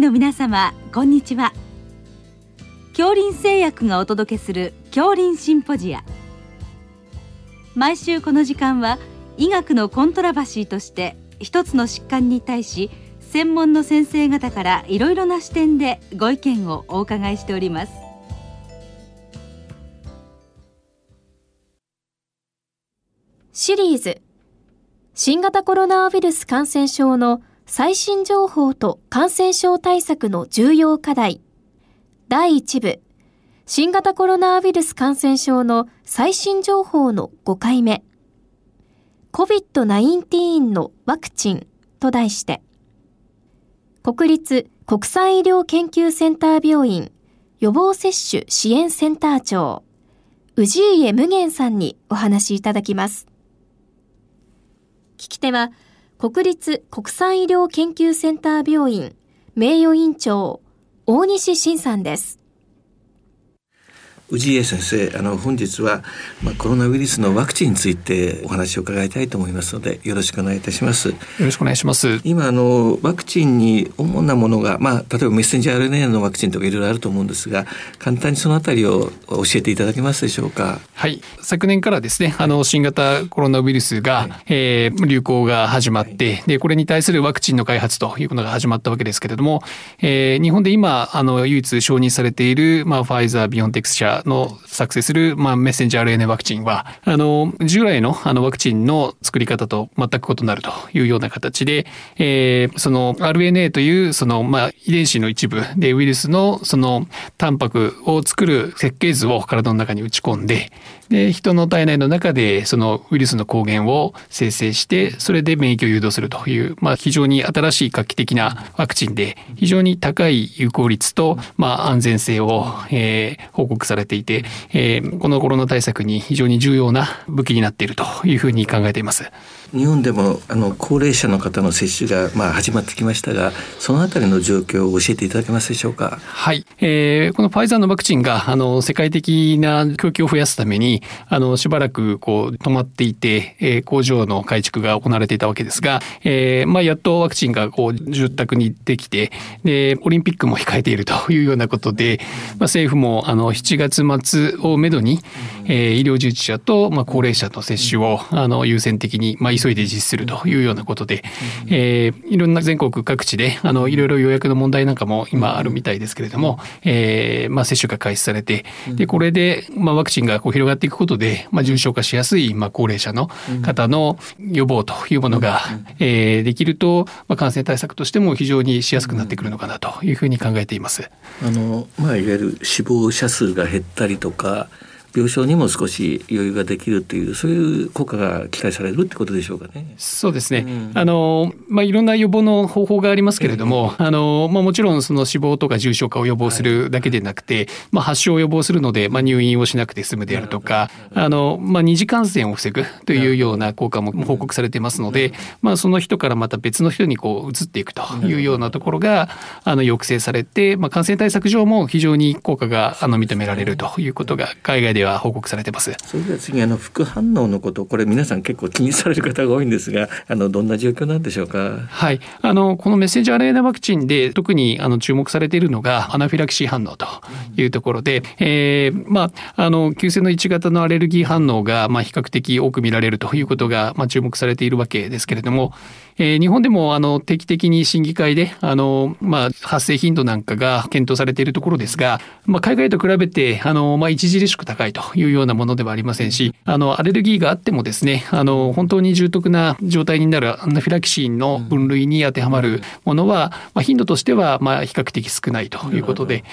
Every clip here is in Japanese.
の皆様こんにちは。恐林製薬がお届けする恐林シンポジア。毎週この時間は医学のコントラバシーとして一つの疾患に対し専門の先生方からいろいろな視点でご意見をお伺いしております。シリーズ。新型コロナウイルス感染症の最新情報と感染症対策の重要課題。第1部。新型コロナウイルス感染症の最新情報の5回目。COVID-19 のワクチンと題して。国立国際医療研究センター病院予防接種支援センター長氏家無限さんにお話しいただきます。聞き手は国立国際医療研究センター病院名誉院長大西晋さんです。氏家先生あの本日は、まあ、コロナウイルスのワクチンについてお話を伺いたいと思いますのでよろしくお願いいたします。よろしくお願いします。今あのワクチンに主なものがまあ例えばメッセンジャー RNA のワクチンとかいろいろあると思うんですが簡単にそのあたりを教えていただけますでしょうか？はい。昨年からですねあの新型コロナウイルスが、はい、えー、流行が始まって、はい、でこれに対するワクチンの開発というのが始まったわけですけれども、えー、日本で今あの唯一承認されているまあファイザービオンテクス社の作成する、まあ、メッセンジャー RNA ワクチンは、あの、従来のあのワクチンの作り方と全く異なるというような形で、えー、その RNA という、その、まあ、遺伝子の一部でウイルスのそのタンパクを作る設計図を体の中に打ち込んで、で、人の体内の中でそのウイルスの抗原を生成して、それで免疫を誘導するという、まあ、非常に新しい画期的なワクチンで、非常に高い有効率と、まあ、安全性を、えー、報告されていて、えー、このコロナ対策に非常に重要な武器になっているというふうに考えています。日本でもあの高齢者の方の接種がまあ始まってきましたが、そのあたりの状況を教えていただけますでしょうか？はい、えー、このファイザーのワクチンがあの世界的な供給を増やすためにあのしばらくこう止まっていて、えー、工場の改築が行われていたわけですが、えー、まあやっとワクチンがこう住宅にできて、でオリンピックも控えている というようなことで、まあ政府もあの7月末をめどに、えー、医療従事者とまあ高齢者の接種をあの優先的にまあ急いで実施するというようなことで、えー、いろんな全国各地であのいろいろ予約の問題なんかも今あるみたいですけれども、えー、まあ接種が開始されてでこれでまあワクチンがこう広がっていくことで、まあ、重症化しやすいまあ高齢者の方の予防というものが、えー、できると、まあ、感染対策としても非常にしやすくなってくるのかなというふうに考えています。あのまあ、いわゆる死亡者数が減ったりとか病床にも少し余裕ができるというそういう効果が期待されるってことでしょうかね。そうですね。うん、あのまあいろんな予防の方法がありますけれども、えー、あのまあもちろんその死亡とか重症化を予防するだけでなくて、はい、まあ発症を予防するのでまあ入院をしなくて済むであるとか、あのまあ二次感染を防ぐというような効果も報告されていますので、まあその人からまた別の人にこう移っていくというようなところがあの抑制されて、まあ感染対策上も非常に効果があの認められるということが海外ででは報告されてます。それでは次あの副反応のことこれ皆さん結構気にされる方が多いんですがあのどんな状況なんでしょうか？はいあのこのメッセンジャー RNA ワクチンで特にあの注目されているのがアナフィラキシー反応というところで、うん、えー、まああの急性の1型のアレルギー反応がまあ比較的多く見られるということがまあ注目されているわけですけれども。えー、日本でもあの定期的に審議会であの、まあ、発生頻度なんかが検討されているところですが、まあ、海外と比べてあの、まあ、著しく高いというようなものではありませんしあのアレルギーがあってもですねあの本当に重篤な状態になるアナフィラキシーの分類に当てはまるものは、まあ、頻度としてはまあ比較的少ないということで。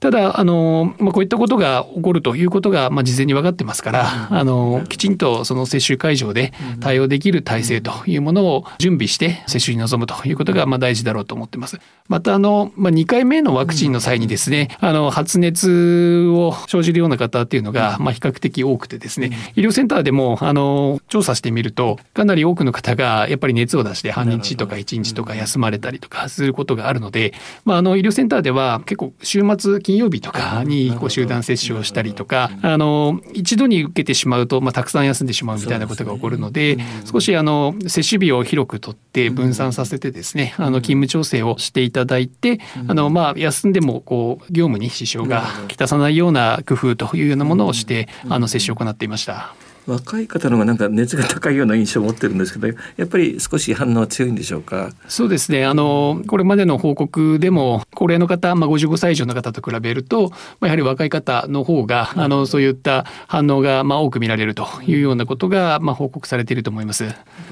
ただあの、まあ、こういったことが起こるということが、まあ、事前に分かってますからあのきちんとその接種会場で対応できる体制というものを準備して接種に臨むということがまあ大事だろうと思ってます。またあの、まあ、2回目のワクチンの際にですね、あの発熱を生じるような方っていうのがまあ比較的多くてですね、医療センターでもあの調査してみるとかなり多くの方がやっぱり熱を出して半日とか1日とか休まれたりとかすることがあるので、まあ、あの医療センターでは結構週末金曜日とかにこう集団接種をしたりとかあの一度に受けてしまうと、まあ、たくさん休んでしまうみたいなことが起こるので少しあの接種日を広くとっって分散させてですね、あの勤務調整をしていただいて、あのまあ休んでもこう業務に支障がきたさないような工夫というようなものをして、あの接種を行っていました。若い方のがなんか熱が高いような印象を持ってるんですけどやっぱり少し反応は強いんでしょうか？そうですね。あのこれまでの報告でも高齢の方、まあ、55歳以上の方と比べると、まあ、やはり若い方の方があのそういった反応がまあ多く見られるというようなことがまあ報告されていると思います。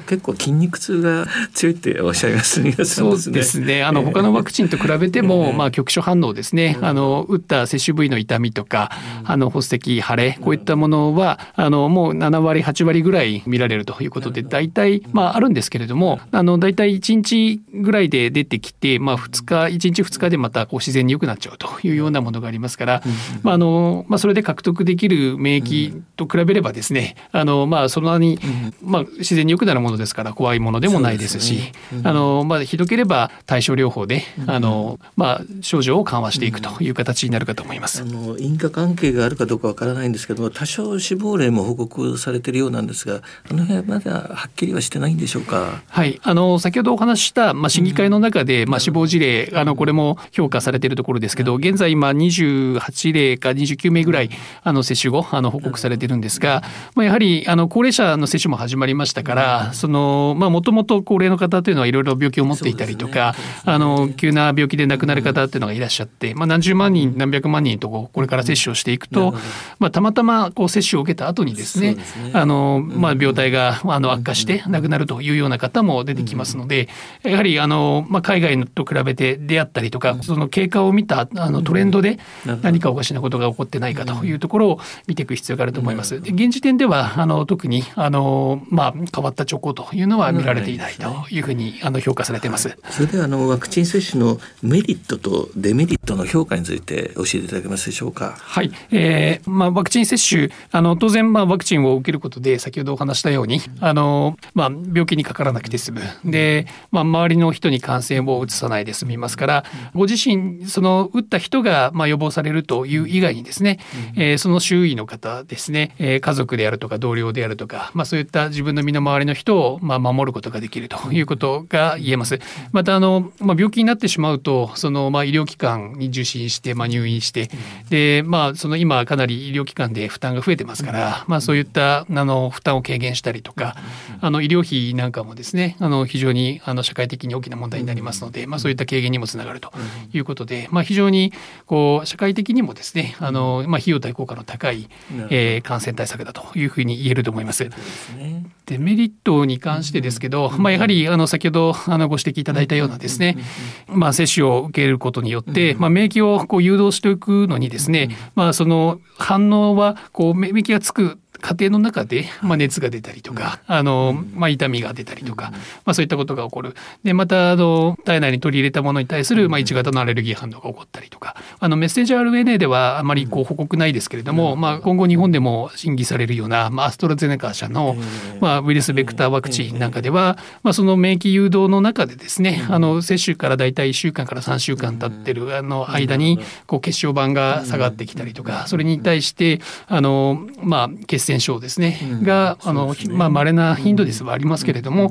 結構筋肉痛が強いっておっしゃいますね。そうですね。あの他のワクチンと比べても、まあ局所反応ですね。あの打った接種部位の痛みとかあの発石腫れこういったものはあのもう7割8割ぐらい見られるということで大体まああるんですけれどもあの大体1日ぐらいで出てきて、まあ、2日1日2日でまたこう自然に良くなっちゃうというようなものがありますから、まああのまあ、それで獲得できる免疫と比べればですねあの、まあ、そんなに、まあ、自然に良くなるものですから怖いものでもないですしあの、まあ、ひどければ対症療法であの、まあ、症状を緩和していくという形になるかと思います。あの因果関係があるかどうかわからないんですけど多少死亡例も報告されているようなんですがあの辺はまだはっきりはしてないんでしょうか？はい。あの先ほどお話しした、まあ、審議会の中で、まあ、死亡事例あのこれも評価されているところですけど現在今28例か29名ぐらいあの接種後あの報告されているんですが、まあ、やはりあの高齢者の接種も始まりましたからそのもともと高齢の方というのはいろいろ病気を持っていたりとか、あの急な病気で亡くなる方っていうのがいらっしゃって、まあ、何十万人何百万人とこれから接種をしていくと、まあ、たまたまこう接種を受けた後にですねあの、まあ、病態があの悪化して亡くなるというような方も出てきますのでやはりあの、まあ、海外と比べて出会ったりとかその経過を見たあのトレンドで何かおかしなことが起こってないかというところを見ていく必要があると思います。で現時点ではあの特にあの、まあ、変わった兆候というのは見られていないというふうにあの評価されています。それではあのワクチン接種のメリットとデメリットの評価について教えていただけますでしょうか？はい、えー、まあワクチン接種あの当然まあワクチンを受けることで先ほどお話したようにあのまあ病気にかからなくて済む。でまあ周りの人に感染を移さないで済みますからご自身その打った人がまあ予防されるという以外にですね、えー、その周囲の方ですね、えー、家族であるとか同僚であるとかまあそういった自分の身の回りの人をまあ守ることができるということが言えます。またあのまあ病気になってしまうとそのまあ医療機関に受診してまあ入院してでまあその今かなり医療機関で負担が増えてますからまあそういったあの負担を軽減したりとかあの医療費なんかもですねあの非常にあの社会的に大きな問題になりますのでまあそういった軽減にもつながるということでまあ非常にこう社会的にもですねあのまあ費用対効果の高いえー感染対策だというふうに言えると思います。デメリットに関してですけど、まあ、やはりあの先ほどあのご指摘いただいたようなですね、まあ、接種を受けることによって、まあ、免疫をこう誘導していくのにですね、まあ、その反応はこう免疫がつく家庭の中で、まあ、熱が出たりとか、あの、まあ、痛みが出たりとか、まあ、そういったことが起こる。で、また、あの、体内に取り入れたものに対する、まあ、1型のアレルギー反応が起こったりとか、あの、メッセージ RNA ではあまりこう報告ないですけれども、まあ、今後日本でも審議されるような、まあ、アストラゼネカ社の、まあ、ウイルスベクターワクチンなんかでは、まあ、その免疫誘導の中でですね、あの、接種から大体1週間から3週間経ってる、あの、間に、こう、血小板が下がってきたりとか、それに対して、あの、まあ、血栓症ですね、があの、まあ稀な頻度ですはありますけれども、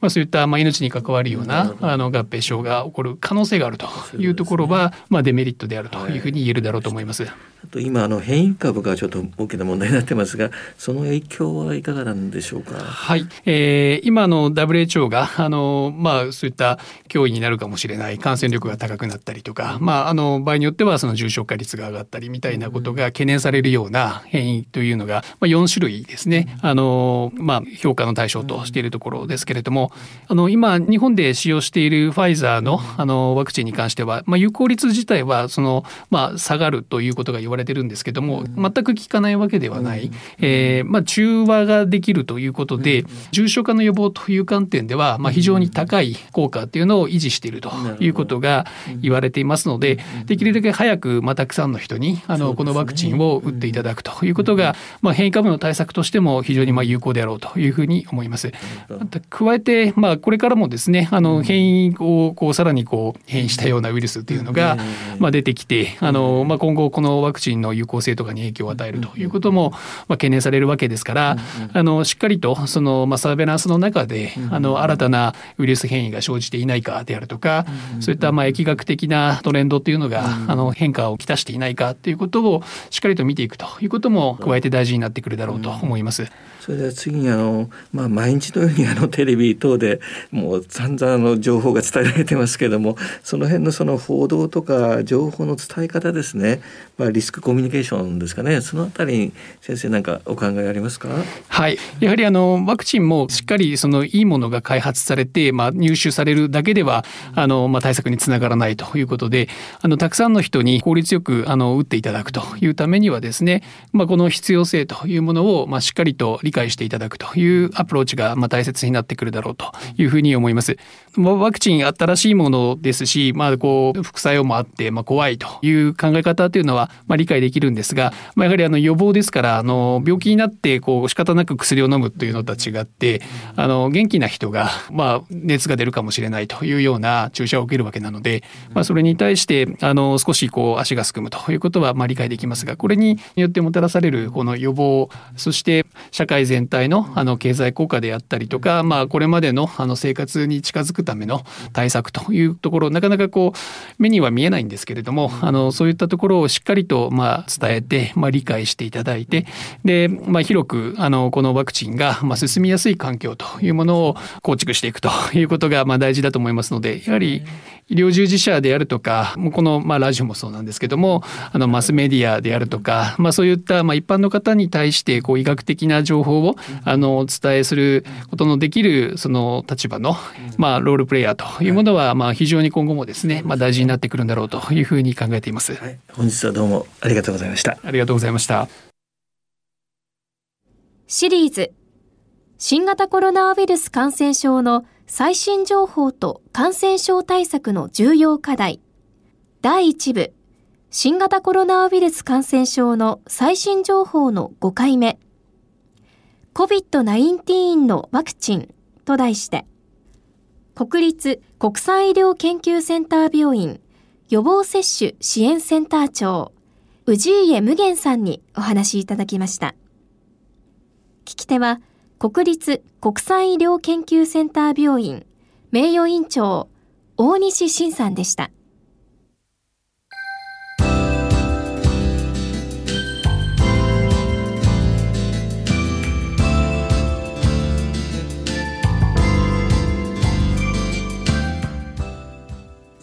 まあ、そういったまあ命に関わるようなあの合併症が起こる可能性があるというところは、まあ、デメリットであるとい。うふうに言えるだろうと思います。あと今あの変異株がちょっと大きな問題になってますがその影響はいかがなんでしょうか？はい、えー、今の WHO があのまあそういった脅威になるかもしれない感染力が高くなったりとか、まああの場合によってはその重症化率が上がったりみたいなことが懸念されるような変異というのがまあ4種類ですね。あのまあ評価の対象としているところですけれども、あの今日本で使用しているファイザーのあのワクチンに関してはまあ有効率自体はそのまあ下がるということが言われてるんですけども全く効かないわけではない、えー、まあ、中和ができるということで重症化の予防という観点では、まあ、非常に高い効果っていうのを維持しているということが言われていますのでできるだけ早くまあたくさんの人にあのこのワクチンを打っていただくということが、まあ、変異株の対策としても非常にまあ有効であろうというふうに思います。加えて、まあ、これからもですねあの変異をこうさらにこう変異したようなウイルスというのが、まあ、出てきてあの、まあ、今後このワクチンの有効性とかに影響を与えるということも、まあ、懸念されるわけですから、あのしっかりとその、まあ、サーベランスの中であの新たなウイルス変異が生じていないかであるとか、そういったまあ疫学的なトレンドというのが、あの変化をきたしていないかということをしっかりと見ていくということも加えて大事になってくるだろうと思います。それでは次にあの、まあ、毎日のようにあのテレビ等でもう散々の情報が伝えられてますけどもその辺のその報道とか情報の伝え方ですね、まあ、リスクコミュニケーションですかね。そのあたりに先生なんかお考えありますか？はい。やはりあのワクチンもしっかりそのいいものが開発されて、まあ、入手されるだけではあの、まあ、対策につながらないということであのたくさんの人に効率よくあの打っていただくというためにはですね、まあ、この必要性というものを、まあ、しっかりと理解解していただくというアプローチがま大切になってくるだろうというふうに思います。ワクチン新しいものですし、まあ、こう副作用もあってま怖いという考え方というのはま理解できるんですが、ま、やはりあの予防ですからあの病気になってこう仕方なく薬を飲むというのとは違ってあの元気な人がまあ熱が出るかもしれないというような注射を受けるわけなので、ま、それに対してあの少しこう足がすくむということはま理解できますがこれによってもたらされるこの予防そして社会全体のあの経済効果であったりとか、まあ、これまでのあの生活に近づくための対策というところなかなかこう目には見えないんですけれどもあのそういったところをしっかりとまあ伝えて、まあ、理解していただいてで、まあ、広くあのこのワクチンがまあ進みやすい環境というものを構築していくということがまあ大事だと思いますのでやはり医療従事者であるとかこのまあラジオもそうなんですけどもあのマスメディアであるとか、まあ、そういったまあ一般の方に対してこう医学的な情報をあのお伝えすることのできるその立場のまあロールプレイヤーというものはまあ非常に今後もですねまあ大事になってくるんだろうというふうに考えています。はい、本日はどうもありがとうございました。ありがとうございました。シリーズ新型コロナウイルス感染症の最新情報と感染症対策の重要課題。第1部新型コロナウイルス感染症の最新情報の5回目 COVID-19 のワクチンと題して国立国際医療研究センター病院予防接種支援センター長氏家無限さんにお話いただきました。聞き手は国立国際医療研究センター病院名誉院長大西晋さんでした。